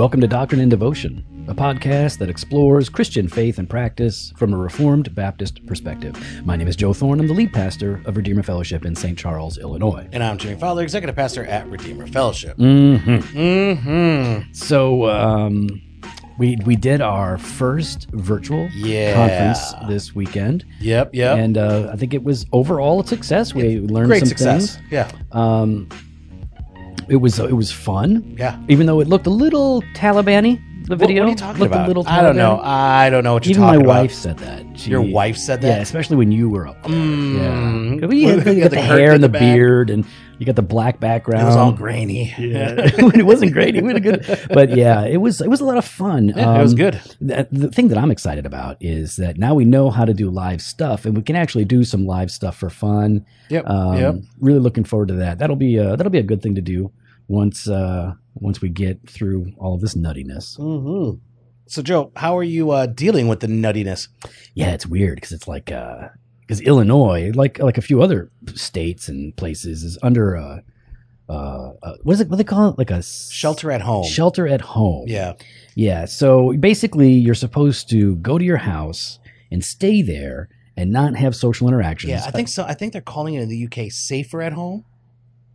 Welcome to Doctrine and Devotion, a podcast that explores Christian faith and practice from a Reformed Baptist perspective. My name is Joe Thorn. I'm the lead pastor of Redeemer Fellowship in St. Charles, Illinois. And I'm Jimmy Fowler, executive pastor at Redeemer Fellowship. Mm-hmm. Mm-hmm. So, um, we we did our first virtual Yeah. conference this weekend, Yep, yep. and uh, I think it was overall a success. We learned Great some success. things. Yeah, Um, it was it was fun, yeah. even though it looked a little Taliban-y. The video what, are you talking looked about? a little. I don't know. I don't know what you're Even talking about. my wife said that. She- Your wife said that. Yeah, especially when you were up there. Mm. Yeah. You had, you You got the the hair and the, the beard, and you got the black background. It was all grainy. Yeah, it wasn't great. It was a good, but yeah, it was. It was a lot of fun. Yeah, it was Um, good. The, the thing that I'm excited about is that now we know how to do live stuff, and we can actually do some live stuff for fun. Yep. Um, yep. Really looking forward to that. That'll be uh, that'll be a good thing to do once uh, once we get through all of this nuttiness. hmm So, Joe, how are you uh, dealing with the nuttiness? Yeah, it's weird because it's like because Illinois, like like a few other states and places, is under a uh, uh, what is it? What do they call it? Like a Shelter at home. Shelter at home. Yeah. Yeah. So basically, you're supposed to go to your house and stay there and not have social interactions. Yeah, I think so. I think they're calling it in the UK safer at home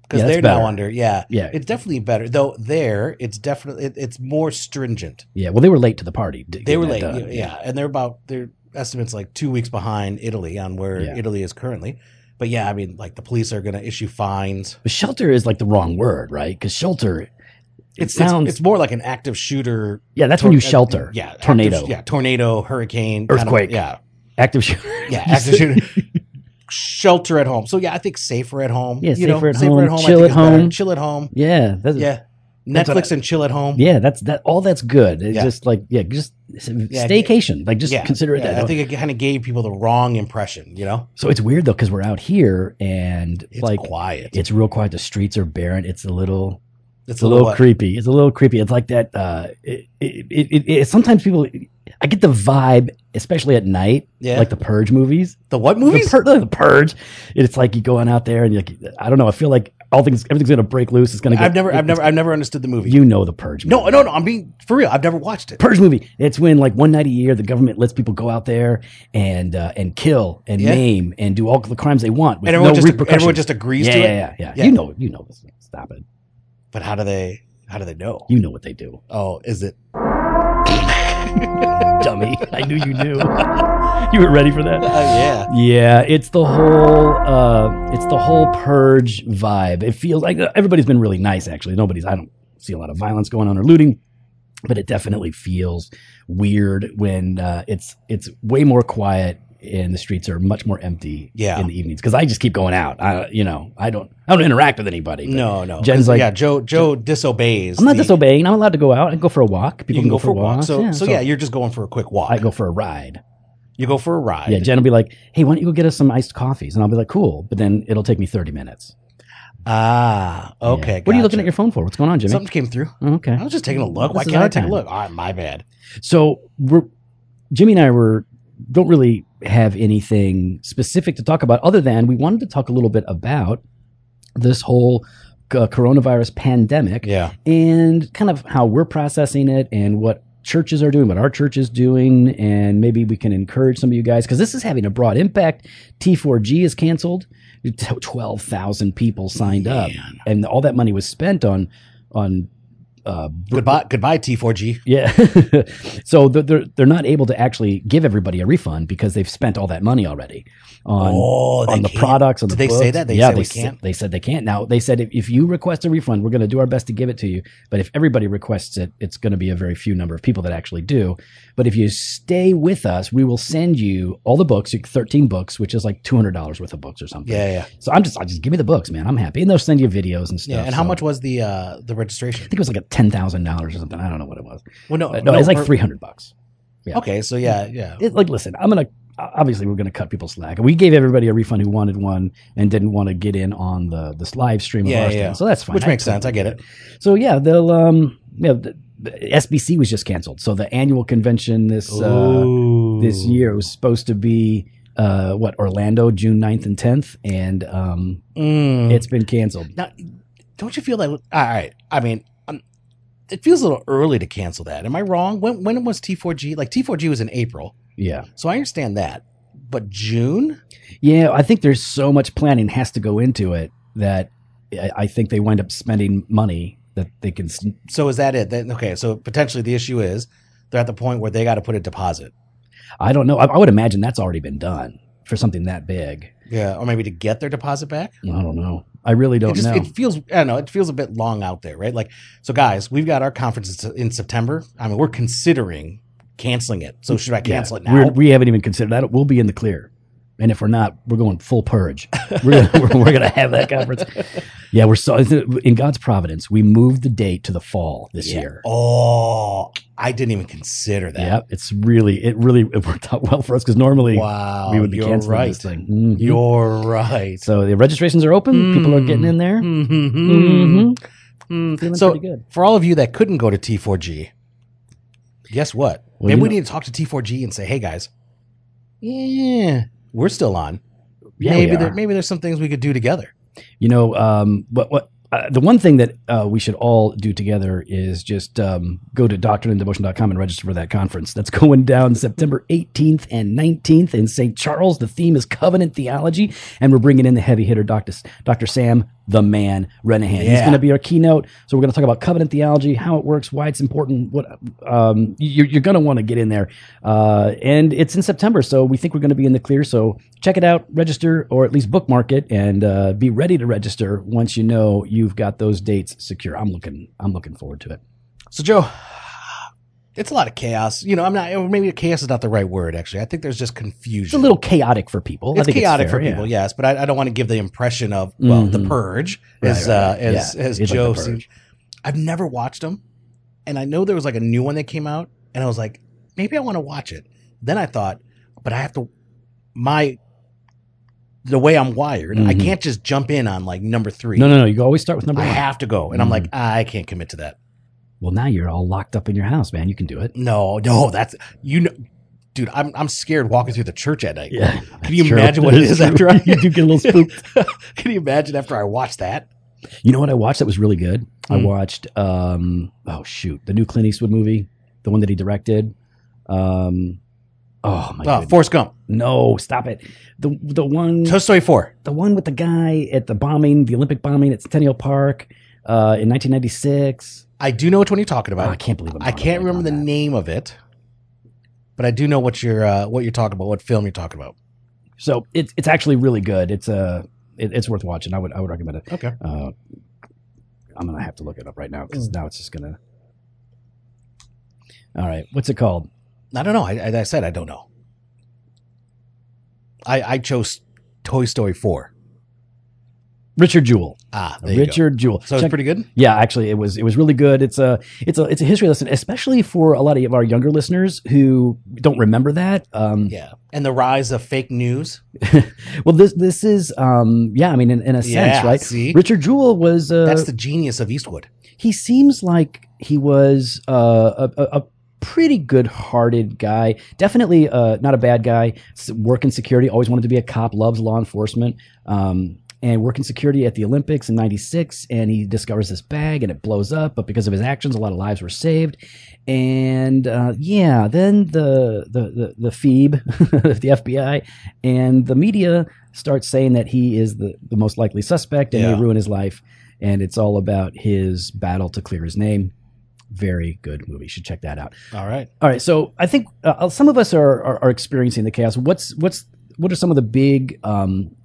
because Yeah, they're better. now under. Yeah, Yeah. it's definitely better. Though there, it's definitely it, it's more stringent. Yeah. Well, they were late to the party. They were late, done. yeah, and they're about their estimates like two weeks behind Italy on where Yeah. Italy is currently. But yeah, I mean, like the police are going to issue fines. But shelter is like the wrong word, right? Because shelter, it sounds. it's it's more like an active shooter. yeah, that's when you uh, shelter. Yeah, active- Tornado. yeah, tornado, hurricane, kind of- Earthquake. yeah, Active shooter. yeah, active shooter. Shelter at home. So yeah, I think safer at home. Yeah, you know, safer at safer home, at home. I chill think at is better. home. Chill at home. Yeah. That's, Yeah. Netflix and chill at home. Yeah, that's that. All that's good. It's Yeah. just like yeah, just Yeah, staycation. Like just Yeah, consider it that. I think it kind of gave people the wrong impression. You know, so it's weird though because we're out here and it's like quiet. it's real quiet. The streets are barren. It's a little It's it's a little what? creepy. It's a little creepy. It's like that. Uh, it, it, it, it- sometimes people, I get the vibe, especially at night, Yeah. like the Purge movies. The what movies? The, Pur- the Purge. It's like you going out there and you're like, I don't know. I feel like all things, everything's gonna break loose. It's gonna. Get, I've never, I've never, I've never understood the movie. You know the Purge. no, movie. no, no. I'm being for real. I've never watched it. Purge movie. It's when like one night a year the government lets people go out there and uh, and kill and Yeah. maim and do all the crimes they want with And everyone no just, repercussions. everyone just agrees yeah, to yeah, it. yeah, yeah, Yeah. You know, you know this. Stop it. But how do they, how do they know? You know what they do, Oh, is it? dummy. I knew you knew. you were ready for that. Uh, yeah. Yeah, it's the whole uh it's the whole purge vibe. It feels like everybody's been really nice actually. Nobody's I don't see a lot of violence going on or looting, but it definitely feels weird when uh it's it's way more quiet and the streets are much more empty Yeah. in the evenings cuz I just keep going out. I you know, I don't I don't interact with anybody. No, no. Jen's like- yeah, Joe, Joe disobeys. I'm not the- disobeying. I'm allowed to go out and go for a walk. People You can go, for, walks. So, yeah, so, yeah, you're just going for a quick walk. I go for a ride. you go for a ride. Yeah, Jen will be like, "Hey, why don't you go get us some iced coffees?" And I'll be like, "Cool," but then it'll take me 30 minutes. Ah, okay. Yeah. What are you looking at your phone for? What's going on, Jimmy? Something came through. Oh, okay. I was just taking a look. Why This is can't I take time. a look? All right, my bad. So we're Jimmy and I were don't really have anything specific to talk about other than we wanted to talk a little bit about this whole uh, coronavirus pandemic Yeah. and kind of how we're processing it and what churches are doing, what our church is doing, and maybe we can encourage some of you guys because this is having a broad impact. T4G is canceled. Twelve thousand people signed up, and all that money was spent on on uh, Goodbye, goodbye, T4G. yeah. so they're, they're not able to actually give everybody a refund because they've spent all that money already on Oh, on the can't. products. On Did the they say that? They yeah, they we can't? they said they can't. Now they said if, if you request a refund, we're going to do our best to give it to you. But if everybody requests it, it's going to be a very few number of people that actually do. But if you stay with us, we will send you all the books, thirteen books, which is like two hundred dollars worth of books or something. Yeah, yeah, So I'm just, I just give me the books, man. I'm happy, and they'll send you videos and stuff. yeah. And how so- much was the uh the registration? I think it was like a ten thousand dollars or something. I don't know what it was. Well, no, Uh, no, it's like three hundred bucks. yeah. Okay, so yeah, yeah. It, like, listen, I'm gonna obviously we're gonna cut people slack. We gave everybody a refund who wanted one and didn't want to get in on the this live stream of Yeah, our yeah. So that's fine. Which makes sense. I get it. So yeah, they'll um yeah. The, the SBC was just canceled. So the annual convention this uh, this year was supposed to be uh what Orlando June 9th and 10th and um Mm. it's been canceled. now, don't you feel like all right? I mean, um, it feels a little early to cancel that. Am I wrong? When when was T4G? Like T4G was in April, Yeah. so I understand that. But June? Yeah, I think there's so much planning has to go into it that I I think they wind up spending money that they can. So is that it? Then okay. So potentially the issue is they're at the point where they got to put a deposit. I don't know. I, I would imagine that's already been done for something that big. Yeah, or maybe to get their deposit back. I don't know. I really don't it just know. it feels I don't know. It feels a bit long out there, right? Like so, guys, we've got our conference in September. I mean, we're considering canceling it. So should I cancel it now? We're, we haven't even considered that. We'll be in the clear. And if we're not, we're going full purge. We're we're gonna have that conference. Yeah, we're so in God's providence. We moved the date to the fall this Yeah. year. Oh, I didn't even consider that. Yeah, it's really it really it worked out well for us because normally Wow, we would be canceling right. this thing. Mhm. You're right. So the registrations are open. People are getting in there. Mhm. Mhm. Feeling So pretty good. for all of you that couldn't go to T4G, guess what? Well, Maybe we know- need to talk to T4G and say, "Hey guys, yeah, we're still on. Yeah, maybe there, maybe there's some things we could do together." You know, um, what what uh, the one thing that uh, we should all do together is just um, go to doctrineanddevotion.com and register for that conference. That's going down September 18th and 19th in St. Charles. The theme is covenant theology, and we're bringing in the heavy hitter, Dr. Dr. Sam, the man, Renihan. He's going to be our keynote. So we're going to talk about covenant theology, how it works, why it's important. What um, you're, you're going to want to get in there, uh, and it's in September, so we think we're going to be in the clear. So check it out, register, or at least bookmark it, and uh, be ready to register once you know you've got those dates secure. I'm looking, I'm looking forward to it. So Joe, it's a lot of chaos. You know, I'm not. Maybe chaos is not the right word. Actually, I think there's just confusion. It's a little chaotic for people. I It's chaotic fair, for yeah. people, yes, but I, I don't want to give the impression of well, the Mhm. purge, Right, as right, uh, as Yeah, as it's like Joe The seems. I've never watched them, and I know there was like a new one that came out, and I was like, maybe I want to watch it. Then I thought, but I have to my the way I'm wired, I Mhm. can't just jump in on like number three. No, no, no. You always start with number I one. have to go, and I'm Mhm. like, I can't commit to that. Well, now you're all locked up in your house, man. You can do it. No, no, that's you know, dude. I'm I'm scared walking through the church at night. Yeah. Can you Sure. imagine what it is after I you do get a little spooked. Can you imagine after I watch that? You know what I watched that was really good? I Hmm. watched um oh shoot, the new Clint Eastwood movie, the one that he directed. Um oh my god. Forrest Gump, No, stop it. The the one Toy Story Four. the one with the guy at the bombing, the Olympic bombing at Centennial Park uh in 1996. I do know which one you're talking Oh, I can't believe I'm I can't remember the that. name of it, but I do know what you're uh, what you're talking about. What film you're talking about? So it's it's actually really good. It's uh it, it's worth watching. I would I would recommend it. Okay. Uh, I'm gonna have to look it up right now because now it's just gonna. All right, what's it called? I don't know. I, I, I said I don't know. I I chose Toy Story Four. Richard Jewell. Ah, there you go. Richard Jewell. So it's pretty good. yeah, actually, it was it was really good. It's a it's a it's a history lesson, especially for a lot of our younger listeners who don't remember that. Um, Yeah, and the rise of fake news. Well, this this is um, yeah. I mean, in, in a sense, Yeah, right? see? Richard Jewell was uh, That's the genius of Eastwood. he seems like he was uh, a, a, a pretty good-hearted guy. Definitely uh, not a bad guy. S- Working security, always wanted to be a cop. Loves law enforcement. Um, and working security at the Olympics in '96, and he discovers this bag, and it blows up. But because of his actions, a lot of lives were saved. And uh, yeah, then the the the, the Phoebe, the FBI, and the media start saying that he is the, the most likely suspect, and Yeah. they ruin his life. And it's all about his battle to clear his name. Very good movie. You should check that out. All right. All right, so I think uh, some of us are, are are experiencing the chaos. What's what's what are some of the big um,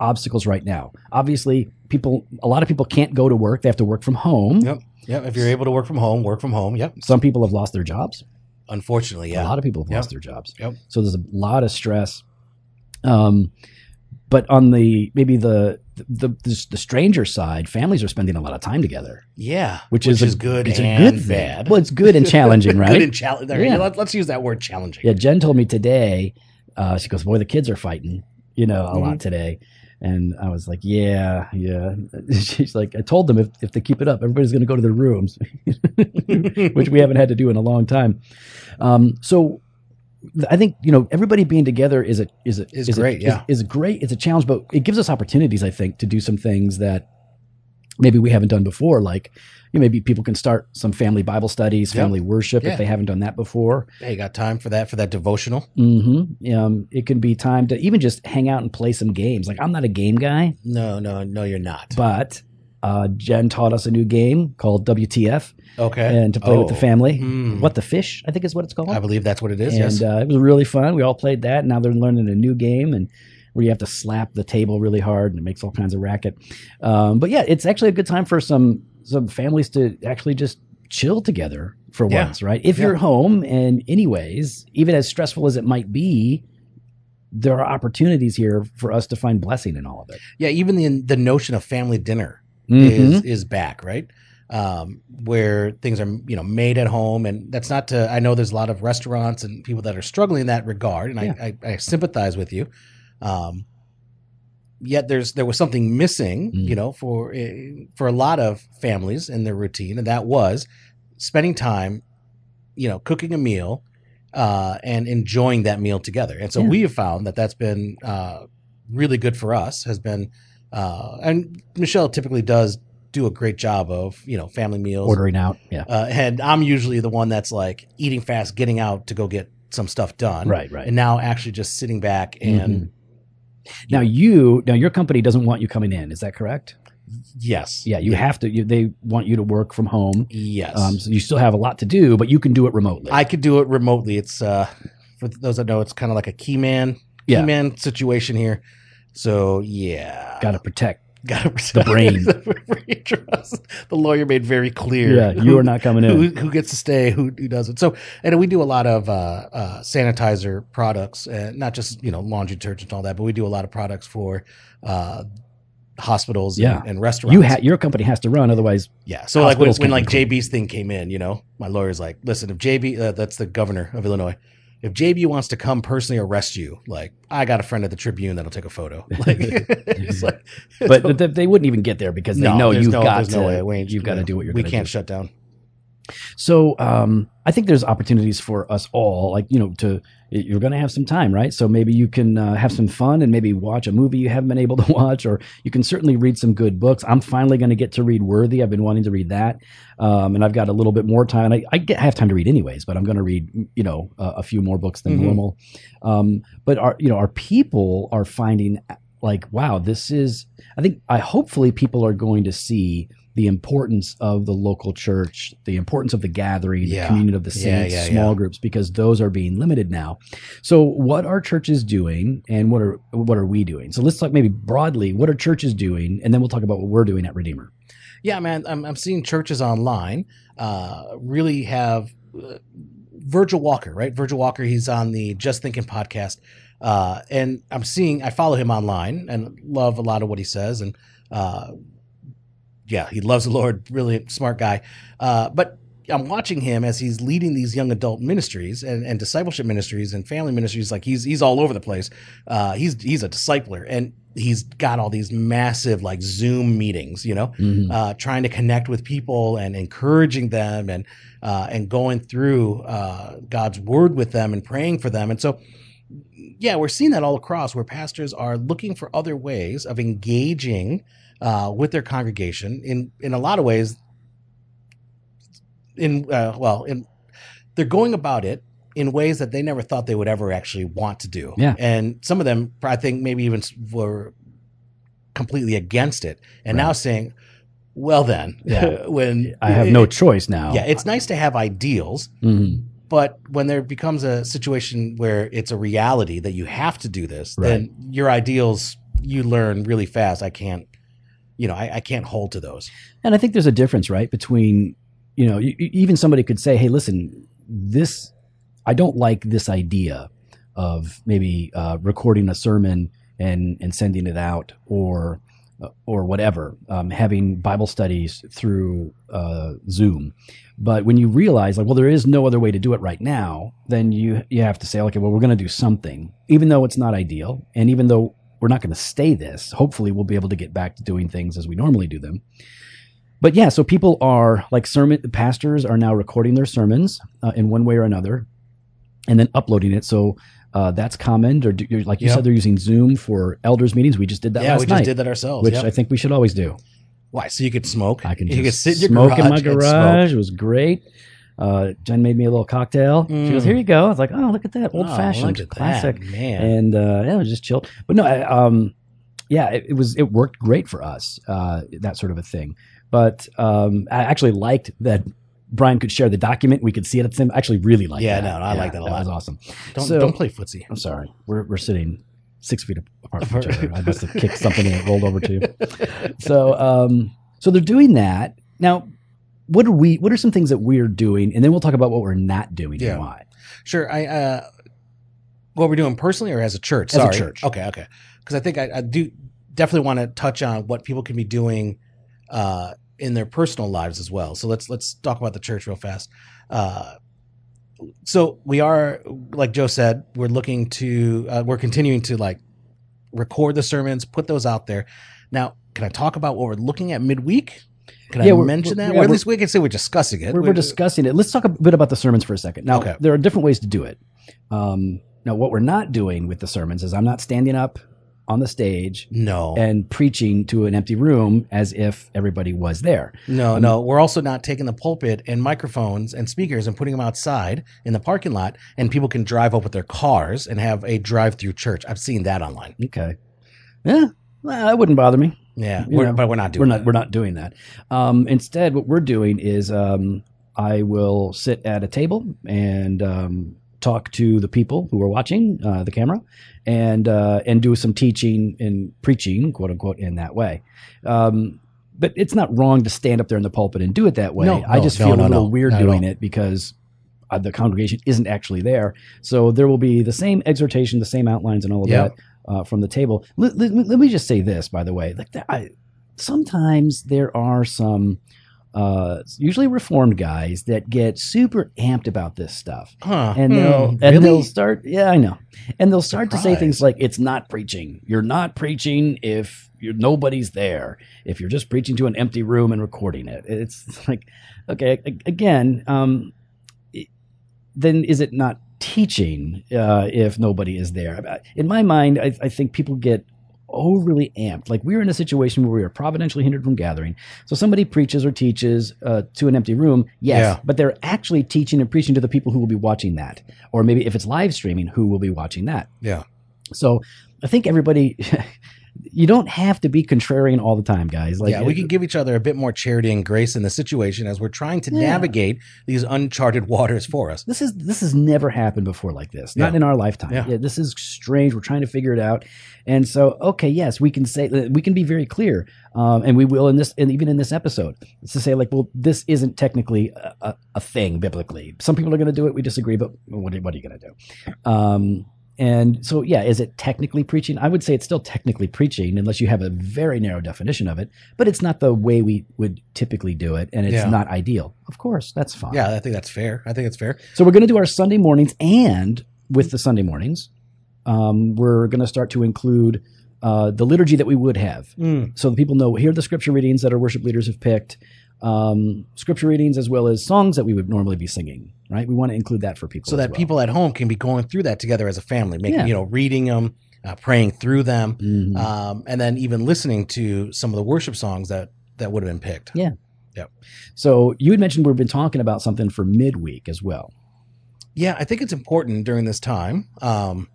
obstacles right now? Obviously, people a lot of people can't go to work; they have to work from home. Yep. Yep. If you're able to work from home, work from home. Yep. Some people have lost their jobs. Unfortunately, yeah. A lot of people have Yep. lost their jobs. Yep. So there's a lot of stress. Um, but on the maybe the the the, the stranger side, families are spending a lot of time together, Yeah. which, is, a- good it's and a good thing. bad. Well, it's good and challenging, right? Good and challenging. Yeah. Let, us use that word challenging. Yeah, Jen told me today. Uh, she goes, "Boy, the kids are fighting, you know, a Mhm. lot today." And I was like, "Yeah, yeah." She's like, "I told them if if they keep it up, everybody's going to go to their rooms," which we haven't had to do in a long time. Um, so. I think you know everybody being together is a is a Is a- great, yeah. is, is great. It's a challenge, but it gives us opportunities. I think to do some things that maybe we haven't done before. Like you know, maybe people can start some family Bible studies, Yep. family worship Yeah. if they haven't done that before. Hey, got time for that for that devotional? hmm Um, it can be time to even just hang out and play some games. Like I'm not a game guy, No, no, no, you're not. but uh, Jen taught us a new game called WTF okay. and to play with the Oh. family. Mm. What the fish? I think is what it's called. I believe that's what it is. and yes. uh, it was really fun. We all played that. Now they're learning a new game and where you have to slap the table really hard and it makes all kinds of racket. Um, but yeah, it's actually a good time for some some families to actually just chill together for Yeah. once, right? If Yeah. you're home and anyways, even as stressful as it might be, there are opportunities here for us to find blessing in all of it. yeah, even the the notion of family dinner Mhm. is is back, right? Um, where things are you know made at home, and that's not to. I know there's a lot of restaurants and people that are struggling in that regard, and Yeah. I, I I sympathize with you. Um, yet there's there was something missing, Mm. you know, for eh, for a lot of families in their routine, and that was spending time, you know, cooking a meal. Uh, and enjoying that meal together, and so Yeah. we have found that that's been uh, really good for us. Has been uh, and Michelle typically does do a great job of you know family meals. ordering out. Yeah. Uh, and I'm usually the one that's like eating fast, getting out to go get some stuff done. Right, right. And now actually just sitting back and Mhm. Now you now your company doesn't want you coming in, is that correct? yes, Yeah, you have to. You, they want you to work from home. yes. Um, so you still have a lot to do, but you can do it remotely. I could do it remotely. It's uh, for those that know, it's kind of like a key man, key Yeah. man situation here. So yeah, Got to protect. Got the brain. trust. The lawyer made very clear. Yeah, you are not coming in. who gets to stay, who, who doesn't. So, and we do a lot of uh, uh, sanitizer products, uh, not just you know laundry detergent and all that, but we do a lot of products for uh, hospitals and, Yeah. and restaurants. You ha- your company has to run, otherwise. yeah. So like when, when like JB's thing came in, you know, my lawyer's like, listen, if JB, uh, that's the governor of Illinois. If JB wants to come personally arrest you, like I got a friend at the Tribune that'll take a photo. Like, like But th- they wouldn't even get there because they No, know you've no- got to. no way. We you've got to do what you're. we can't do. shut down. So um, I think there's opportunities for us all, like you know, to you're going to have some time, right? So maybe you can uh, have some fun and maybe watch a movie you haven't been able to watch, or you can certainly read some good books. I'm finally going to get to read Worthy. I've been wanting to read that, um, and I've got a little bit more time. I, I get I have time to read anyways, but I'm going to read you know uh, a few more books than Mhm. normal. Um, but our you know our people are finding like wow, this is. I think I hopefully people are going to see the importance of the local church, the importance of the gathering, Yeah. the communion of the saints, yeah, small yeah. groups, because those are being limited now. So, what are churches doing, and what are what are we doing? So, let's talk maybe broadly. What are churches doing, and then we'll talk about what we're doing at Redeemer. Yeah, man, I'm, I'm seeing churches online uh, really have uh, Virgil Walker, right? Virgil Walker, he's on the Just Thinking podcast. Uh, and I'm seeing, I follow him online and love a lot of what he says. And uh, yeah, he loves the Lord, really smart guy. Uh, but I'm watching him as he's leading these young adult ministries and, and discipleship ministries and family ministries. Like he's he's all over the place. Uh, he's he's a discipler and he's got all these massive like Zoom meetings, you know, Mhm. uh, trying to connect with people and encouraging them and uh, and going through uh, God's word with them and praying for them. And so, yeah, we're seeing that all across where pastors are looking for other ways of engaging uh, with their congregation. In in a lot of ways, in uh, well, in they're going about it in ways that they never thought they would ever actually want to do. Yeah. and some of them, I think, maybe even were completely against it, and now Right. saying, "Well, then, Yeah. when I have no choice now. yeah, it's nice to have ideals." Mhm. But when there becomes a situation where it's a reality that you have to do this, then your ideals you learn really fast. I can't, you know, I, I can't hold to those. And I think there's a difference, right, between you know, y- y- even somebody could say, "Hey, listen, this I don't like this idea of maybe uh, recording a sermon and and sending it out, or uh, or whatever, um, having Bible studies through uh, Zoom." But when you realize, like, well, there is no other way to do it right now, then you you have to say, okay, well, we're going to do something, even though it's not ideal, and even though we're not going to stay this. Hopefully, we'll be able to get back to doing things as we normally do them. But yeah, so people are like sermon pastors are now recording their sermons uh, in one way or another, and then uploading it. So uh, that's common. Or do, like you Yep. said, they're using Zoom for elders meetings. We just did that yeah, we night, just did that ourselves. which yep. I think we should always do. Why? So you could smoke. I can you just could sit in your smoke in my garage garage. It was great. Uh, Jen made me a little cocktail. She Mm. goes, "Here you go." I was like, "Oh, look at that, old Oh, fashioned, at that, classic." man. And uh, yeah, it was just chilled. But no, I, um, yeah, it, it was it worked great for us. Uh, that sort of a thing. But um, I actually liked that. Brian could share the document. We could see it at the same. I actually really liked it. Yeah, that. no, I like that a That lot. was awesome. don't so- don't play footsie. I'm sorry. We're we're sitting six feet apart from each other. I must have kicked something and it rolled over to you. So um so they're doing that. Now, what are we what are some things that we're doing? And then we'll talk about what we're not doing Yeah. and why. Sure. I uh, what we're doing personally or as a church? As a church. Okay. Okay. Because I think I, I do definitely want to touch on what people can be doing uh, in their personal lives as well. So let's let's talk about the church real fast. Uh, so we are, like Joe said, we're looking to uh, we're continuing to like record the sermons, put those out there. Now, can I talk about what we're looking at midweek? Can Yeah, I mention that? yeah, or at least we can say we're discussing it. We're, we're discussing it. Let's talk a bit about the sermons for a second. Now, Okay. there are different ways to do it. Um, now, what we're not doing with the sermons is I'm not standing up on the stage no, and preaching to an empty room as if everybody was there. No, Um, no. We're also not taking the pulpit and microphones and speakers and putting them outside in the parking lot, and people can drive up with their cars and have a drive-through church. I've seen that online. Okay. Yeah, well, that wouldn't bother me. Yeah, we're, but we're not doing. we're not that. we're not doing that. Um, instead, what we're doing is um, I will sit at a table and um, talk to the people who are watching uh, the camera, and uh, and do some teaching and preaching, quote unquote, in that way. Um, but it's not wrong to stand up there in the pulpit and do it that way. No, I just no, feel no, a little weird doing it because. Uh, the congregation isn't actually there, so there will be the same exhortation, the same outlines, and all of Yeah. that uh, from the table. Let, let, let me just say this, by the way, like I, sometimes there are some uh, usually reformed guys that get super amped about this stuff. Huh? And Hmm, they'll and really? they'll start yeah I know and they'll start to say things like it's not preaching you're not preaching if you're nobody's there if you're just preaching to an empty room and recording it it's like okay again um then is it not teaching uh, if nobody is there. In my mind I, I think people get overly amped. Like we are in a situation where we are providentially hindered from gathering. So somebody preaches or teaches uh, to an empty room yes Yeah. but they're actually teaching and preaching to the people who will be watching that. Or maybe if it's live streaming who will be watching that? Yeah. so i think everybody you don't have to be contrarian all the time guys like yeah, we can give each other a bit more charity and grace in the situation as we're trying to Yeah. navigate these uncharted waters for us. this is this has never happened before like this not Yeah. in our lifetime Yeah. yeah, this is strange we're trying to figure it out and so okay yes we can say we can be very clear um, and we will in this and even in this episode it's to say like well this isn't technically a, a, a thing biblically some people are going to do it we disagree but what, are- what are you going to do um, and so yeah is it technically preaching i would say it's still technically preaching unless you have a very narrow definition of it but it's not the way we would typically do it and it's Yeah. not ideal of course that's fine Yeah, I think that's fair. I think it's fair. so we're going to do our Sunday mornings, and with the Sunday mornings, um, we're going to start to include uh, the liturgy that we would have, Mm. so the people know here are the scripture readings that our worship leaders have picked, um, scripture readings as well as songs that we would normally be singing. Right? We want to include that for people, So that well. people at home can be going through that together as a family, making Yeah. you know, reading them, uh, praying through them, Mhm. um, and then even listening to some of the worship songs that that would have been picked. Yeah. So you had mentioned we've been talking about something for midweek as well. Yeah, I think it's important during this time um,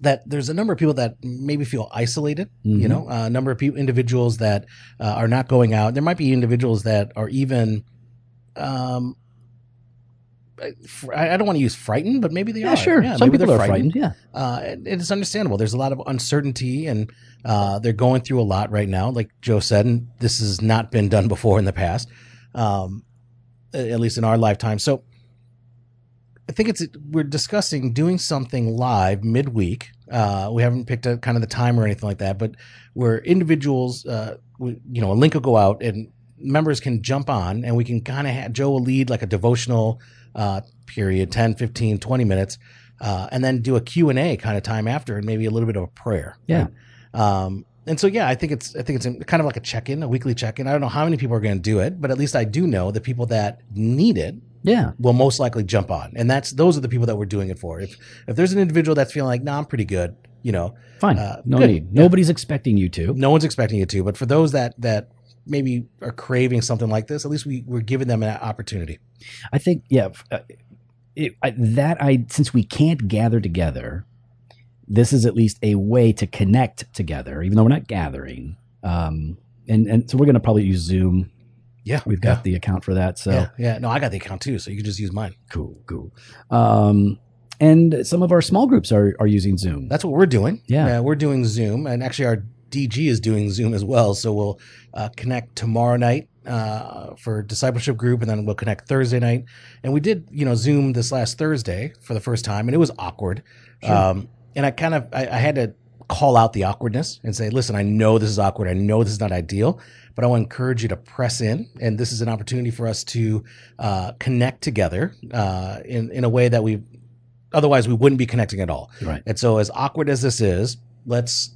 that there's a number of people that maybe feel isolated. You Mhm. know, a number of people, individuals that uh, are not going out. There might be individuals that are even. Um, I I don't want to use frightened, but maybe they are. Yeah, are. sure. Yeah, Some people are frightened. Yeah. uh, and it's understandable. There's a lot of uncertainty, and uh, they're going through a lot right now. Like Joe said, and this has not been done before in the past, um, at least in our lifetime. So I think it's we're discussing doing something live midweek. Uh, we haven't picked a kind of the time or anything like that, but where individuals, uh, we, you know, a link will go out and members can jump on and we can kind of have Joe will lead like a devotional uh, period 10 15 20 minutes uh, and then do a q&a kind of time after and maybe a little bit of a prayer Yeah. right? um, and so yeah i think it's i think it's kind of like a check-in a weekly check-in i don't know how many people are going to do it but at least i do know the people that need it Yeah. will most likely jump on and that's those are the people that we're doing it for if if there's an individual that's feeling like nah i'm pretty good you know Fine. Uh, no good. need. Yeah. Nobody's expecting you to. no one's expecting you to but for those that that maybe are craving something like this, at least we, we're giving them an opportunity. I think, yeah, uh, it, I, that I since we can't gather together, this is at least a way to connect together, even though we're not gathering. Um, and and so we're going to probably use Zoom. Yeah, We've got the account for that, so yeah, yeah. No, I got the account too, so you can just use mine. cool, cool. Um, and some of our small groups are are using Zoom. That's what we're doing. Yeah. Uh, we're doing Zoom, and actually our DG is doing Zoom as well. So we'll uh, connect tomorrow night uh, for discipleship group, and then we'll connect Thursday night. And we did, you know, Zoom this last Thursday for the first time, and it was awkward. Sure. Um, and I kind of I, I had to call out the awkwardness and say, listen, I know this is awkward. I know this is not ideal, but I want to encourage you to press in. And this is an opportunity for us to uh, connect together uh, in in a way that we otherwise we wouldn't be connecting at all. Right. And so, as awkward as this is, let's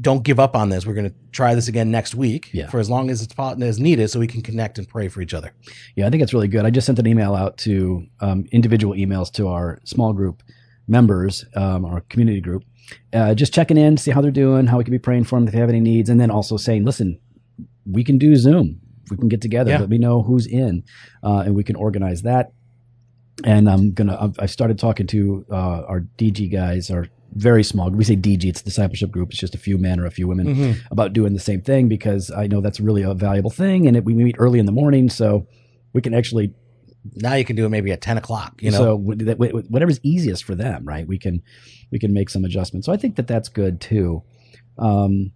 don't give up on this. We're going to try this again next week Yeah. for as long as it's as needed, so we can connect and pray for each other. Yeah, I think it's really good. I just sent an email out to um, individual emails to our small group members, um, our community group, uh, just checking in, see how they're doing, how we can be praying for them if they have any needs, and then also saying, listen, we can do Zoom. We can get together. Yeah. Let me know who's in, uh, and we can organize that. And I'm gonna. I've, started talking to uh, our DG guys, our very small. We say DG. It's discipleship group. It's just a few men or a few women about doing the same thing because I know that's really a valuable thing, and it, we meet early in the morning, so we can actually Now you can do it maybe at ten o'clock. You know, so wh- that- wh- whatever's easiest for them, right? We can we can make some adjustments. So I think that that's good too. Um,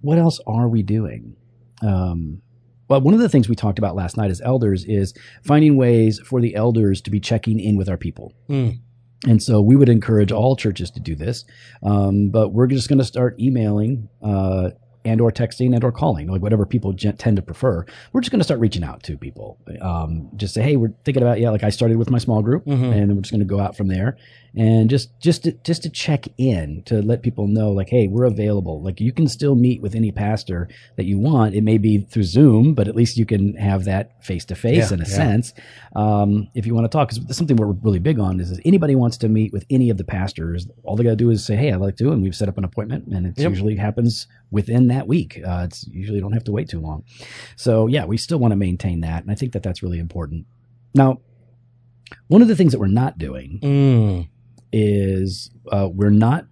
what else are we doing? Um, well, one of the things we talked about last night as elders is finding ways for the elders to be checking in with our people. Mm. And so we would encourage all churches to do this, um, but we're just going to start emailing uh, and or texting and or calling, like whatever people gen- tend to prefer. We're just going to start reaching out to people. Um, just say, hey, we're thinking about yeah, like I started with my small group, Mhm. and we're just going to go out from there, and just just to, just to check in to let people know, like, hey, we're available. Like you can still meet with any pastor that you want. It may be through Zoom, but at least you can have that face to face in a yeah. sense um, if you want to talk. Because something we're really big on is, is anybody wants to meet with any of the pastors, all they got to do is say, "Hey, I'd like to," and we've set up an appointment, and it Yep. usually happens within that week. Uh, it's usually don't have to wait too long. So yeah, we still want to maintain that, and I think that that's really important. Now, one of the things that we're not doing Mm. Is uh, we're not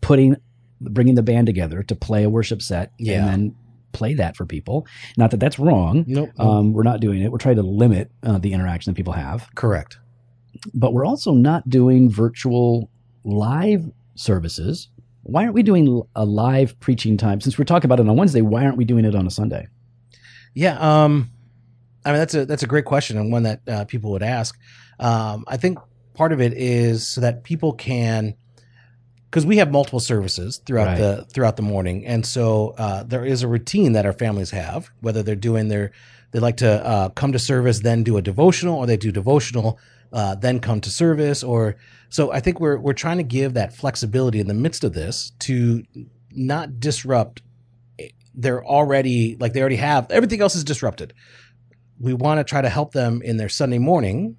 putting bringing the band together to play a worship set Yeah. and then play that for people. Not that that's wrong. Nope. Um, we're not doing it. We're trying to limit uh, the interaction that people have, Correct. but we're also not doing virtual live services. Why aren't we doing a live preaching time? Since we're talking about it on Wednesday, why aren't we doing it on a Sunday? Yeah. Um, I mean, that's a that's a great question and one that uh, people would ask. Um, I think part of it is so that people can, because we have multiple services throughout Right. the throughout the morning, and so uh, there is a routine that our families have. Whether they're doing their, they like to uh, come to service, then do a devotional, or they do devotional, uh, then come to service, or so. I think we're we're trying to give that flexibility in the midst of this to not disrupt they're already like they already have everything else is disrupted. We want to try to help them in their Sunday morning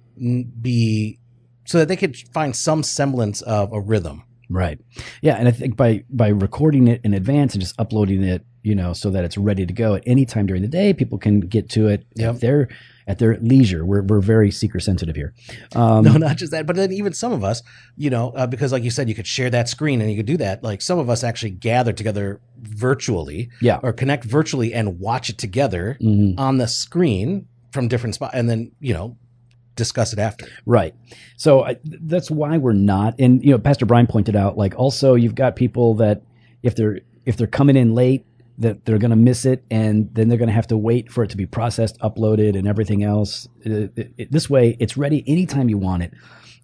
be so that they could find some semblance of a rhythm. Right. Yeah, and I think by by recording it in advance and just uploading it, you know, so that it's ready to go at any time during the day, people can get to it Yep. at their at their leisure. We're we're very seeker sensitive here. Um, no, not just that, but then even some of us, you know, uh, because like you said, you could share that screen and you could do that. Like some of us actually gather together virtually Yeah. or connect virtually and watch it together mhm. on the screen from different spots, and then you know discuss it after. Right. So I, that's why we're not. And you know, Pastor Brian pointed out, like, also you've got people that if they're if they're coming in late, that they're going to miss it, and then they're going to have to wait for it to be processed, uploaded, and everything else. It- it- it- this way, it's ready anytime you want it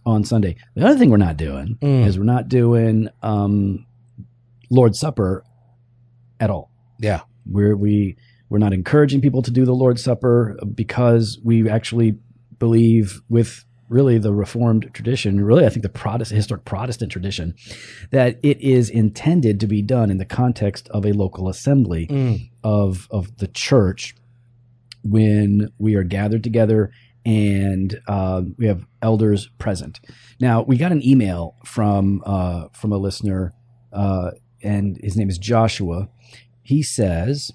on Sunday. The other thing we're not doing Mm. is we're not doing um, Lord's Supper at all Yeah. we're we we're not encouraging people to do the Lord's Supper because we actually believe with really the Reformed tradition, really I think the Protestant historic Protestant tradition, that it is intended to be done in the context of a local assembly Mm. of of the church when we are gathered together and uh, we have elders present. Now we got an email from uh, from a listener, uh, and his name is Joshua. He says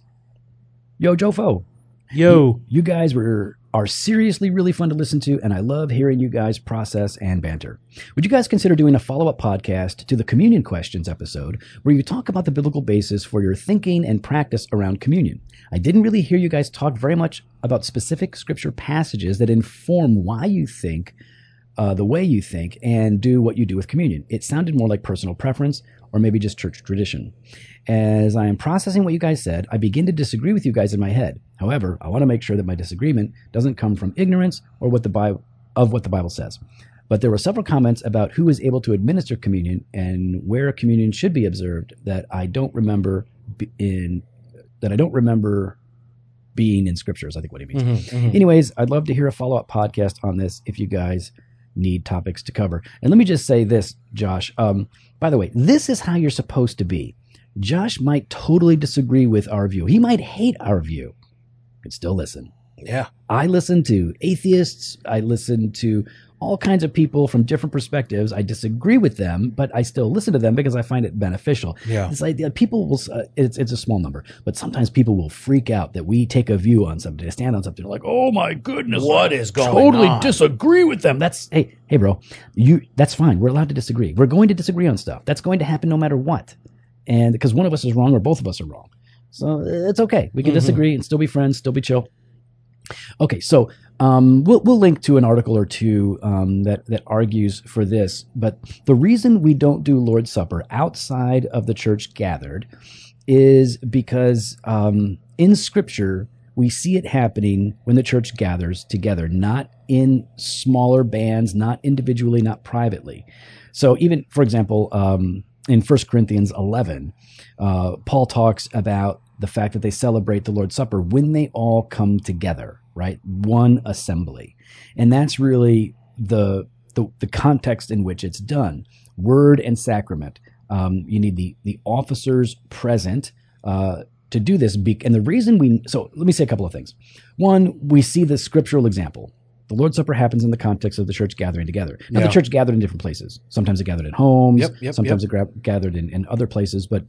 Yo, Jofo. Yo. You guys were are seriously really fun to listen to, and I love hearing you guys process and banter. Would you guys consider doing a follow up podcast to the communion questions episode where you talk about the biblical basis for your thinking and practice around communion? I didn't really hear you guys talk very much about specific scripture passages that inform why you think uh, the way you think and do what you do with communion. It sounded more like personal preference or maybe just church tradition. As I am processing what you guys said, I begin to disagree with you guys in my head. However, I want to make sure that my disagreement doesn't come from ignorance or what the Bible of what the Bible says. But there were several comments about who is able to administer communion and where communion should be observed that I don't remember in that I don't remember being in scriptures. I think what he means. Mhm, mhm. Anyways, I'd love to hear a follow up podcast on this if you guys need topics to cover. And let me just say this, Josh. Um, by the way, this is how you're supposed to be. Josh might totally disagree with our view. He might hate our view, but still listen. Yeah. I listen to atheists. I listen to all kinds of people from different perspectives. I disagree with them, but I still listen to them because I find it beneficial. Yeah. This idea, people will, uh, it's, it's a small number, but sometimes people will freak out that we take a view on something, stand on something. Like, oh my goodness, What I is going Totally on?" disagree with them. That's hey, hey, bro, you. That's fine. We're allowed to disagree. We're going to disagree on stuff. That's going to happen no matter what, and because one of us is wrong or both of us are wrong, so it's okay. We can Mhm. disagree and still be friends, still be chill. Okay, so um, we'll we'll link to an article or two um, that that argues for this. But the reason we don't do Lord's Supper outside of the church gathered is because um, in Scripture we see it happening when the church gathers together, not in smaller bands, not individually, not privately. So even, for example, um, in 1 Corinthians 11, uh, Paul talks about the fact that they celebrate the Lord's Supper when they all come together, right? One assembly. And that's really the, the, the context in which it's done. Word and sacrament. Um, you need the, the officers present uh, to do this. Be- and the reason we, so let me say a couple of things. One, we see the scriptural example. The Lord's Supper happens in the context of the church gathering together. Now, Yeah. the church gathered in different places. Sometimes it gathered at homes. Yep, yep, sometimes it gra- gathered in, in other places. But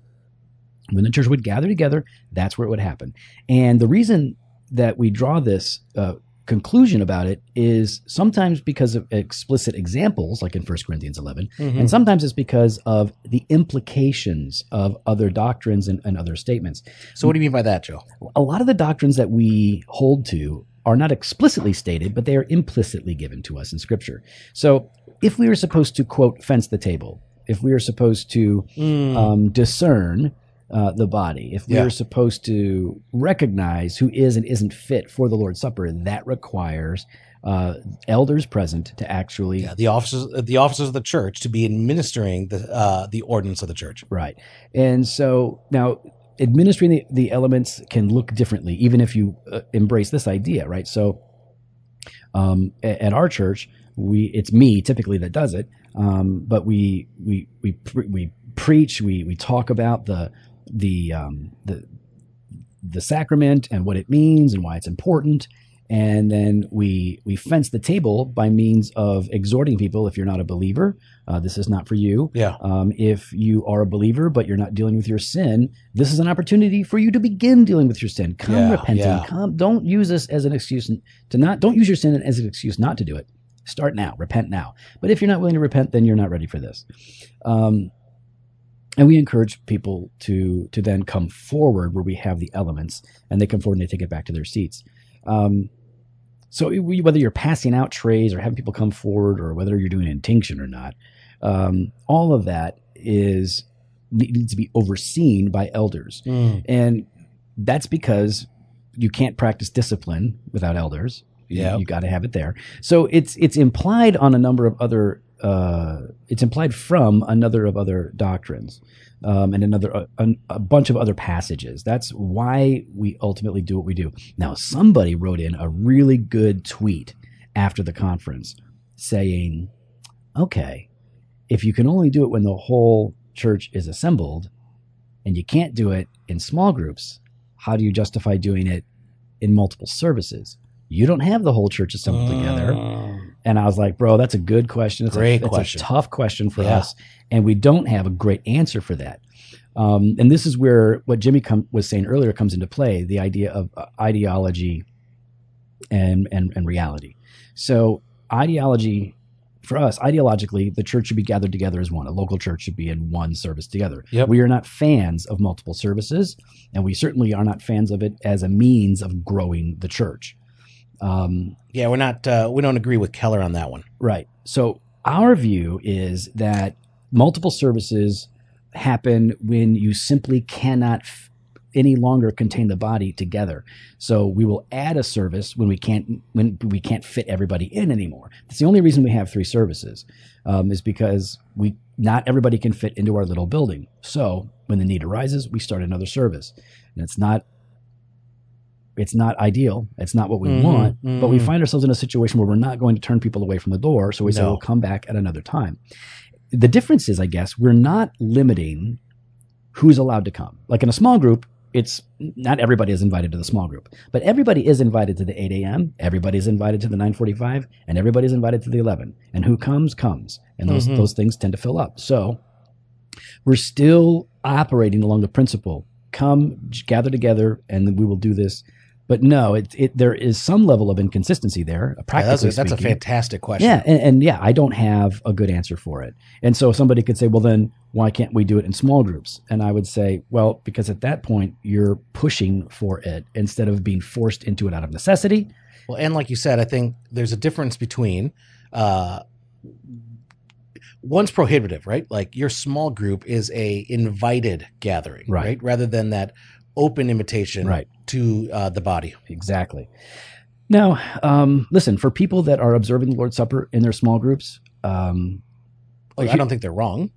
when the church would gather together, that's where it would happen. And the reason that we draw this uh, conclusion about it is sometimes because of explicit examples, like in 1 Corinthians 11, Mhm. and sometimes it's because of the implications of other doctrines and, and other statements. So what do you mean by that, Joe? A lot of the doctrines that we hold to are not explicitly stated, but they are implicitly given to us in Scripture. So if we were supposed to, quote, fence the table, if we are supposed to Mm. um, discern uh, the body, if we Yeah. are supposed to recognize who is and isn't fit for the Lord's Supper, that requires uh, elders present to actually yeah, the officers, the officers of the church to be administering the uh, the ordinance of the church. Right. And so now administering the, the elements can look differently, even if you uh, embrace this idea, right? So um, a- at, our church, we it's me typically that does it, um, but we we we pre- we preach, we we talk about the the um, the the sacrament and what it means and why it's important. And then we we fence the table by means of exhorting people. If you're not a believer, uh, this is not for you. Yeah. Um, if you are a believer but you're not dealing with your sin, this is an opportunity for you to begin dealing with your sin. Come Yeah, repenting. yeah. Come. Don't use this as an excuse to not. Don't use your sin as an excuse not to do it. Start now. Repent now. But if you're not willing to repent, then you're not ready for this. Um, and we encourage people to to then come forward where we have the elements, and they come forward and they take it back to their seats. Um, so we- whether you're passing out trays or having people come forward, or whether you're doing intinction or not, um, all of that is needs to be overseen by elders, Mm. and that's because you can't practice discipline without elders. You- Yeah. you got to have it there. So it's it's implied on a number of other. Uh, it's implied from another of other doctrines um, and another a, a bunch of other passages. That's why we ultimately do what we do. Now, somebody wrote in a really good tweet after the conference saying, "Okay, if you can only do it when the whole church is assembled, and you can't do it in small groups, how do you justify doing it in multiple services?" You don't have the whole church assembled together. And I was like, bro, that's a good question. It's Great a, it's a tough question for Yeah. us. And we don't have a great answer for that. Um, and this is where what Jimmy com- was saying earlier comes into play: the idea of uh, ideology and and and reality. So ideology for us, ideologically, the church should be gathered together as one. A local church should be in one service together. Yep. We are not fans of multiple services, and we certainly are not fans of it as a means of growing the church. Um, Yeah, we're not. Uh, we don't agree with Keller on that one. Right. So our view is that multiple services happen when you simply cannot f- any longer contain the body together. So we will add a service when we can't when we can't fit everybody in anymore. That's the only reason we have three services, um, is because we not everybody can fit into our little building. So when the need arises, we start another service, and it's not. It's not ideal. It's not what we Mhm, want, but we mhm. find ourselves in a situation where we're not going to turn people away from the door. So we say we'll come back at another time. The difference is, I guess, we're not limiting who's allowed to come. Like in a small group, it's not everybody is invited to the small group, but everybody is invited to the 8 a.m. Everybody's invited to the 9:45, and everybody's invited to the 11. And who comes comes, and those Mhm. those things tend to fill up. So we're still operating along the principle: come, gather together, and we will do this. But no, it, it there is some level of inconsistency there. Yeah, Practically that's, a, that's a fantastic question. Yeah, and, and yeah, I don't have a good answer for it. And so somebody could say, well, then why can't we do it in small groups? And I would say, well, because at that point you're pushing for it instead of being forced into it out of necessity. Well, and like you said, I think there's a difference between uh, one's prohibitive, right? Like your small group is a invited gathering, Right. right? Rather than that open invitation Right. to uh, the body. Exactly. Now, um, listen, for people that are observing the Lord's Supper in their small groups, um, Like, I don't think they're wrong.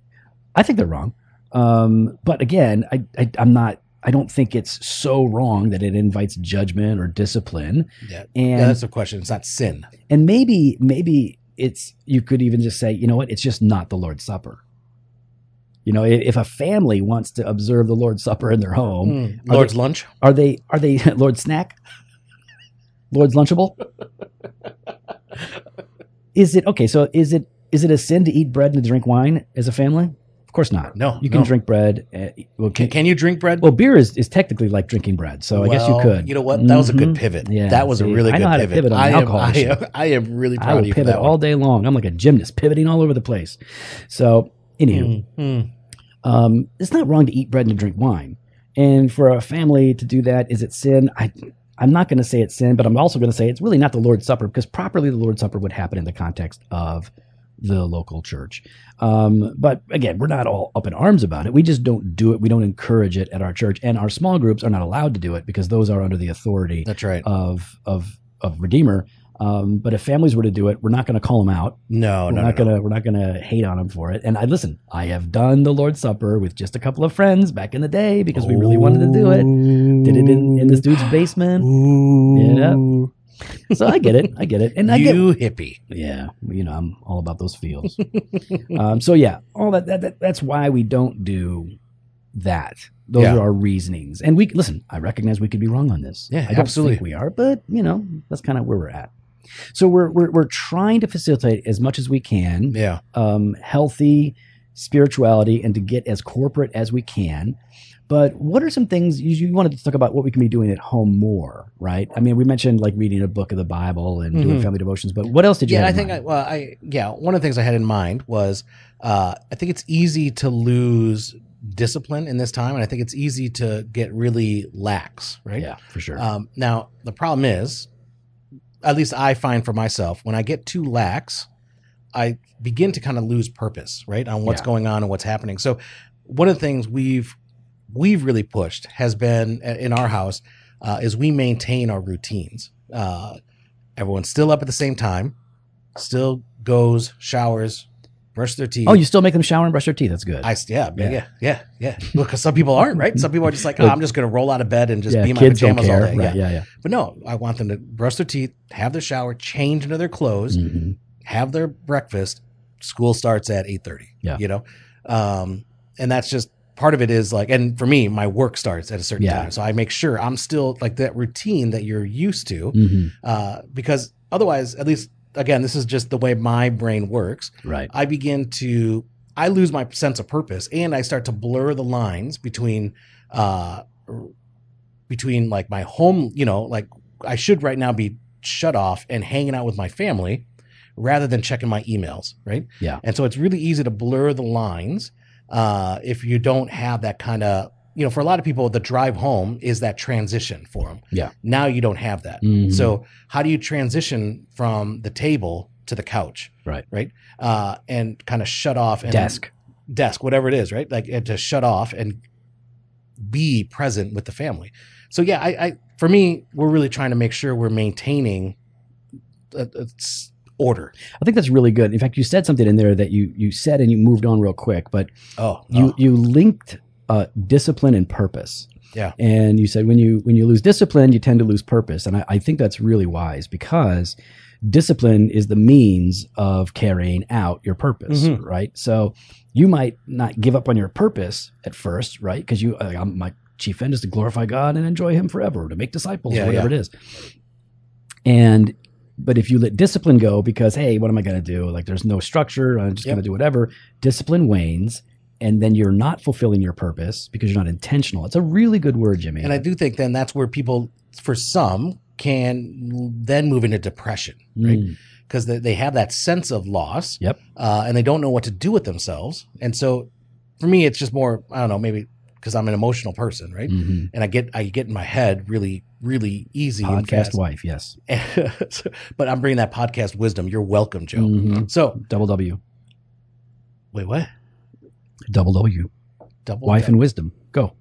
I think they're wrong. Um, but again, I, I, I'm not. I don't think it's so wrong that it invites judgment or discipline. Yeah, And yeah that's a question. It's not sin. and maybe maybe it's you could even just say you know what it's just not the lord's supper you know if, if a family wants to observe the lord's supper in their home Mm. Lord's they- lunch. are they are they lord's snack lord's lunchable is it okay so is it is it a sin to eat bread and to drink wine as a family of course not No, you can no. drink bread uh, well, Can, can, you drink bread? well beer is, is technically like drinking bread so i guess you could You know what? That was a good Mhm. pivot. Yeah, that was a really I good know how to pivot. pivot on I, am, alcohol I, am, I am really I proud will of you pivot all day long. I'm like a gymnast, pivoting all over the place. So, anywho, one. Um, it's not wrong to eat bread and to drink wine. And for a family to do that, is it sin? I, I'm not going to say it's sin, but I'm also going to say it's really not the Lord's Supper because properly the Lord's Supper would happen in the context of the local church. Um, but again, we're not all up in arms about it. We just don't do it. We don't encourage it at our church, and our small groups are not allowed to do it because those are under the authority That's right. of of of Redeemer. Um, but if families were to do it, we're not going to call them out. No, we're no, not no, no. gonna we're not gonna hate on them for it. And I listen. I have done the Lord's Supper with just a couple of friends back in the day because we really wanted to do it. Did it in, in this dude's basement. Ooh. So I get it. I get it. And I get hippie. yeah. You know, I'm all about those feels. um, so yeah, all that, that, that that's why we don't do that. Those Yeah. are our reasonings. And we listen. I recognize we could be wrong on this. Yeah, I don't absolutely. think we are, but you know, that's kind of where we're at. So we're we're we're trying to facilitate as much as we can Yeah. um, healthy spirituality and to get as corporate as we can. But what are some things you, you wanted to talk about what we can be doing at home more, right? I mean, we mentioned like reading a book of the Bible and doing Mhm. family devotions, but what else did you Yeah, I in think I, well, I yeah, one of the things I had in mind was uh, I think it's easy to lose discipline in this time, and I think it's easy to get really lax, right? Yeah, for sure. Um, now the problem is, at least I find for myself, when I get too lax, I begin to kind of lose purpose, right, on what's Yeah. going on and what's happening. So one of the things we've we've really pushed has been uh, in our house uh, is we maintain our routines. Uh, everyone's still up at the same time, still goes, showers, brush their teeth. oh, you still make them shower and brush their teeth. That's good. I yeah Yeah. yeah yeah yeah because some people aren't right. Some people are just like oh, I'm just gonna roll out of bed and just yeah, be in my pajamas all day. Right, Yeah. yeah, yeah. But no, I want them to brush their teeth, have their shower, change into their clothes, Mhm. have their breakfast. School starts at eight thirty. Yeah. you know, um, and that's just part of it. Is like, and for me, my work starts at a certain Yeah. time, so I make sure I'm still like that routine that you're used to, Mhm. uh, because otherwise, at least again, this is just the way my brain works. Right. I begin to I lose my sense of purpose and I start to blur the lines between uh between like my home, you know, like I should right now be shut off and hanging out with my family rather than checking my emails, right? Yeah. And so it's really easy to blur the lines uh if you don't have that kind of you know, for a lot of people, the drive home is that transition for them. Yeah. Now you don't have that. Mhm. So how do you transition from the table to the couch? Right. Right. Uh, and kind of shut off and desk. desk, whatever it is, right? Like and to shut off and be present with the family. So yeah, I, I for me, we're really trying to make sure we're maintaining a, a order. I think that's really good. In fact, you said something in there that you you said and you moved on real quick, but Oh, you oh, you linked uh, discipline and purpose. Yeah. And you said when you when you lose discipline, you tend to lose purpose, and I, I think that's really wise because discipline is the means of carrying out your purpose, Mhm. right? So you might not give up on your purpose at first, right? Because you, uh, I'm, my chief end is to glorify God and enjoy Him forever, or to make disciples, Yeah, whatever yeah. it is. And but if you let discipline go because hey, what am I going to do? Like there's no structure, I'm just Yep. going to do whatever. Discipline wanes, and then you're not fulfilling your purpose because you're not intentional. It's a really good word, Jimmy. and I do think then that's where people, for some, can then move into depression, right? Mm, because they, they have that sense of loss. Yep. Uh, and they don't know what to do with themselves. And so for me, it's just more, I don't know, maybe because I'm an emotional person, right? mhm. And I get, I get in my head really, really easy Podcast wife, yes. but I'm bringing that podcast wisdom. You're welcome, Joe. Mhm. So Double W, wait, what? Double W, Double wife and wisdom. Go.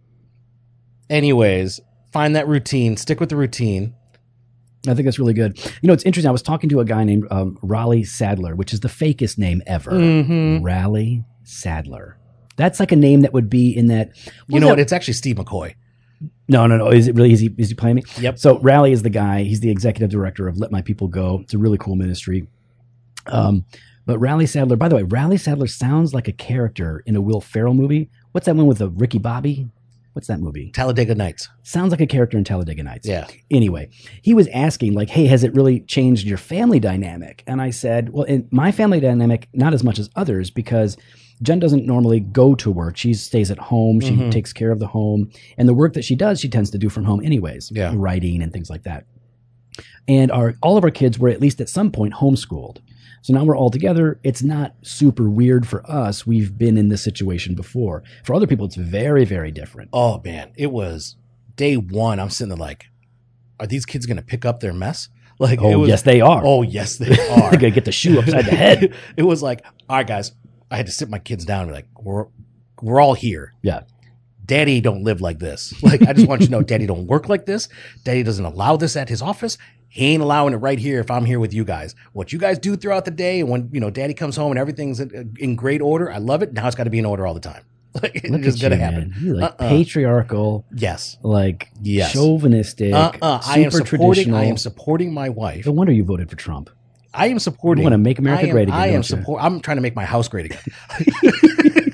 Anyways, find that routine, stick with the routine. I think that's really good. You know, it's interesting. I was talking to a guy named um, Raleigh Sadler, which is the fakest name ever. Mhm. Raleigh Sadler. That's like a name that would be in that. You know what? It's actually Steve McCoy. No, no, no. Is it really? Is he, is he playing me? Yep. So Raleigh is the guy. He's the executive director of Let My People Go. It's a really cool ministry. Um, but Raleigh Sadler. By the way, Raleigh Sadler sounds like a character in a Will Ferrell movie. What's that one with the Ricky Bobby? What's that movie? Talladega Nights. Sounds like a character in Talladega Nights. Yeah. Anyway, he was asking like, "Hey, has it really changed your family dynamic?" And I said, "Well, in my family dynamic, not as much as others, because Jen doesn't normally go to work. She stays at home. She Mhm. takes care of the home, and the work that she does, she tends to do from home anyways. Yeah. writing and things like that. And our all of our kids were at least at some point homeschooled. So now we're all together. It's not super weird for us. We've been in this situation before. For other people, it's very, very different. Oh man, it was day one. I'm sitting there like, are these kids going to pick up their mess? Like, it Oh, was, yes, they are. Oh yes, they are. They're gonna get the shoe upside the head. it was like, all right, guys. I had to sit my kids down and be like, we're we're all here. Yeah. Daddy don't live like this. Like, I just want you to know, Daddy don't work like this. Daddy doesn't allow this at his office. He ain't allowing it right here if I'm here with you guys. What you guys do throughout the day, and when you know Daddy comes home and everything's in, in great order, I love it. Now it's got to be in order all the time. Like, it's Look just at gonna you, happen. man. You're like Uh-uh. patriarchal, Yes. like Yes. chauvinistic, Uh-uh. super I am supporting. traditional. I am supporting my wife. no wonder you voted for Trump. I am supporting. You want to make America am, great again, I am support. I'm trying to make my house great again.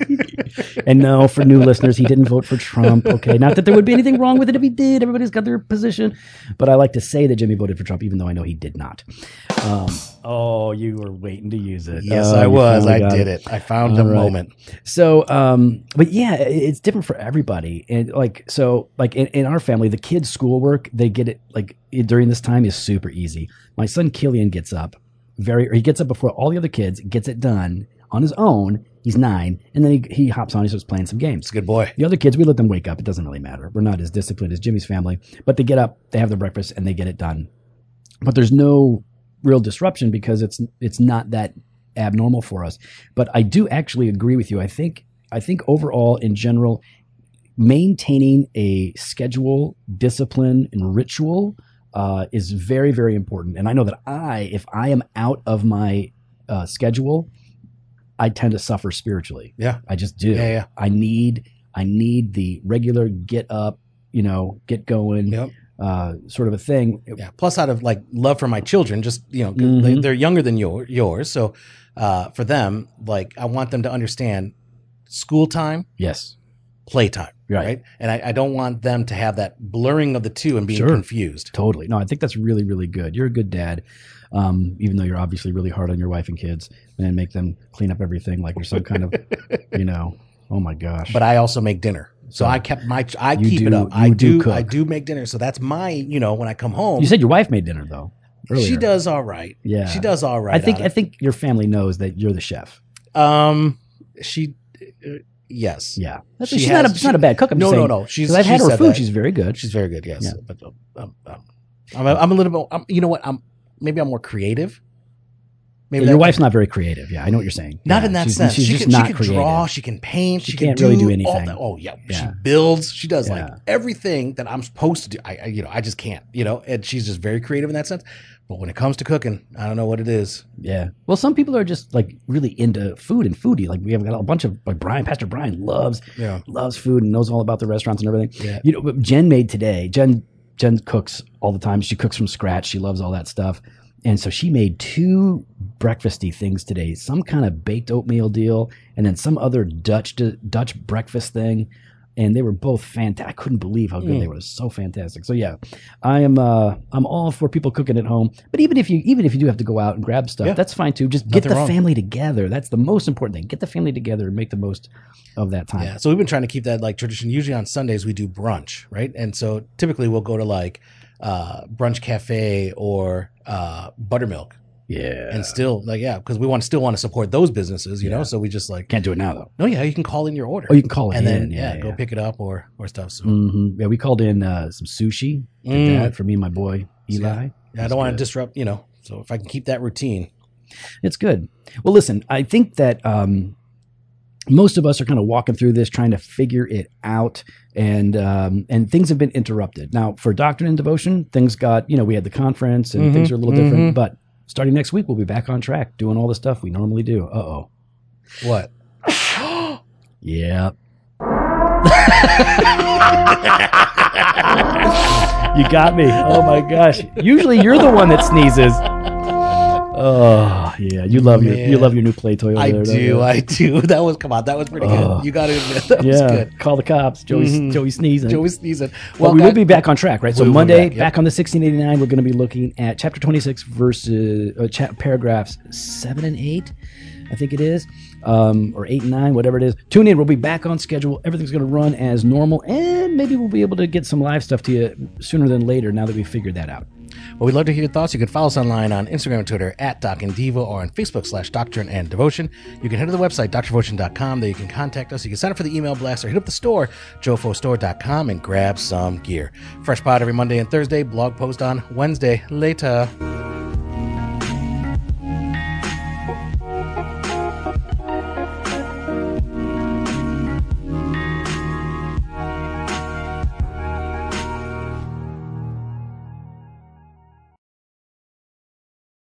And no, for new listeners, he didn't vote for Trump. Okay, not that there would be anything wrong with it if he did. Everybody's got their position, but I like to say that Jimmy voted for Trump, even though I know he did not. Um, oh, you were waiting to use it. Yes, Oh, I was. I did it. I found the All right. moment. So, um, but yeah, it's different for everybody. And like, so like in, in our family, the kids' schoolwork, they get it like during this time is super easy. My son Killian gets up very, or he gets up before all the other kids, gets it done on his own. He's nine. And then he, he hops on, he starts playing some games. It's a good boy. The other kids, we let them wake up. It doesn't really matter. We're not as disciplined as Jimmy's family, but they get up, they have their breakfast, and they get it done. But there's no real disruption because it's it's not that abnormal for us. But I do actually agree with you. I think I think overall, in general, maintaining a schedule, discipline, and ritual uh, is very very important. And I know that I, if I am out of my uh, schedule, I tend to suffer spiritually. Yeah. I just do. Yeah, yeah. I need I need the regular get up, you know, get going, Yep. uh, sort of a thing. Yeah. Plus, out of like love for my children, just you know, Mhm. they, they're younger than your, yours, so uh, for them, like I want them to understand school time, Yes, playtime, Right. right? And I, I don't want them to have that blurring of the two and being Sure. confused. totally. No, I think that's really really good. You're a good dad. Um, even though you're obviously really hard on your wife and kids, and then make them clean up everything like you're some kind of, you know, oh my gosh. But I also make dinner. So I kept my I You keep it do- up. I do do, I do make dinner. So that's my, you know, when I come home. you said your wife made dinner though. Earlier. she does all right. Yeah. She does all right. I think on I it. think your family knows that you're the chef. um she uh, yes. Yeah, That's, She she's not a, has- she's not a bad cook. I'm no, just no, saying, no. She's 'cause I've had her said food. that. She's very good. She's very good. Yes. Yeah. But um, um, I'm, I'm a little bit I'm, you know what? I'm maybe I'm more creative. Maybe your wife's not very creative. Yeah, I know what you're saying. Not Yeah, in that she's, sense. She's she just can, she can draw. She can paint. She She, can't can really do all anything. Oh yeah. Yeah. she builds. She does Yeah. like everything that I'm supposed to do. I, I, you know, I just can't. You know, and she's just very creative in that sense. But when it comes to cooking, I don't know what it is. Yeah. Well, some people are just like really into food and foodie. Like we have got a bunch of like Brian, Pastor Brian loves Yeah. loves food and knows all about the restaurants and everything. Yeah. You know, Jen made today. Jen Jen cooks all the time. She cooks from scratch. She loves all that stuff. And so she made two breakfasty things today. Some kind of baked oatmeal deal, and then some other Dutch Dutch breakfast thing. And they were both fantastic. I couldn't believe how good Mm. they were. So fantastic. So yeah, I am. Uh, I'm all for people cooking at home. But even if you even if you do have to go out and grab stuff, Yeah. that's fine too. Just get the wrong. family together. That's the most important thing. Get the family together and make the most of that time. Yeah. So we've been trying to keep that like tradition. Usually on Sundays we do brunch, right? And so typically we'll go to like uh, brunch cafe or uh, buttermilk, Yeah. and still like yeah, because we want to still want to support those businesses, you know. So we just like Can't do it now though. no, yeah, you can call in your order. Oh, you can call it and in. then yeah, go pick it up or or stuff. So hmm Yeah, we called in uh, some sushi. Did Mm. that for me and my boy Eli. Yeah. I don't want to disrupt, you know. So if I can keep that routine, It's good. Well, listen, I think that um, most of us are kind of walking through this, trying to figure it out, and um, and things have been interrupted. Now, for Doctrine and Devotion, things got you know we had the conference and Mhm, things are a little different, mhm. but starting next week we'll be back on track doing all the stuff we normally do. Uh oh. what? Yeah. you got me. Oh my gosh. Usually you're the one that sneezes. Oh yeah, you love your you love your new play toy. Over I there, do? I do. That was come on, that was pretty Oh. good. You got to admit that was good. call the cops. Joey Mhm. Joey sneezing. Joey sneezing. Well, we will be back on track, right? So We will Monday, back, back, on the 1689, we're going to be looking at chapter 26 verses, uh, cha- paragraphs seven and eight, I think it is, um, or eight and nine, whatever it is. Tune in. We'll be back on schedule. Everything's going to run as normal, and maybe we'll be able to get some live stuff to you sooner than later. Now that we've figured that out. Well, we'd love to hear your thoughts. You can follow us online on Instagram and Twitter at Doc and Devo or on Facebook slash Doctrine and Devotion. You can head to the website, drdevotion.com. There you can contact us. You can sign up for the email blast or hit up the store, jofostore.com, and grab some gear. Fresh pod every Monday and Thursday, blog post on Wednesday. Later.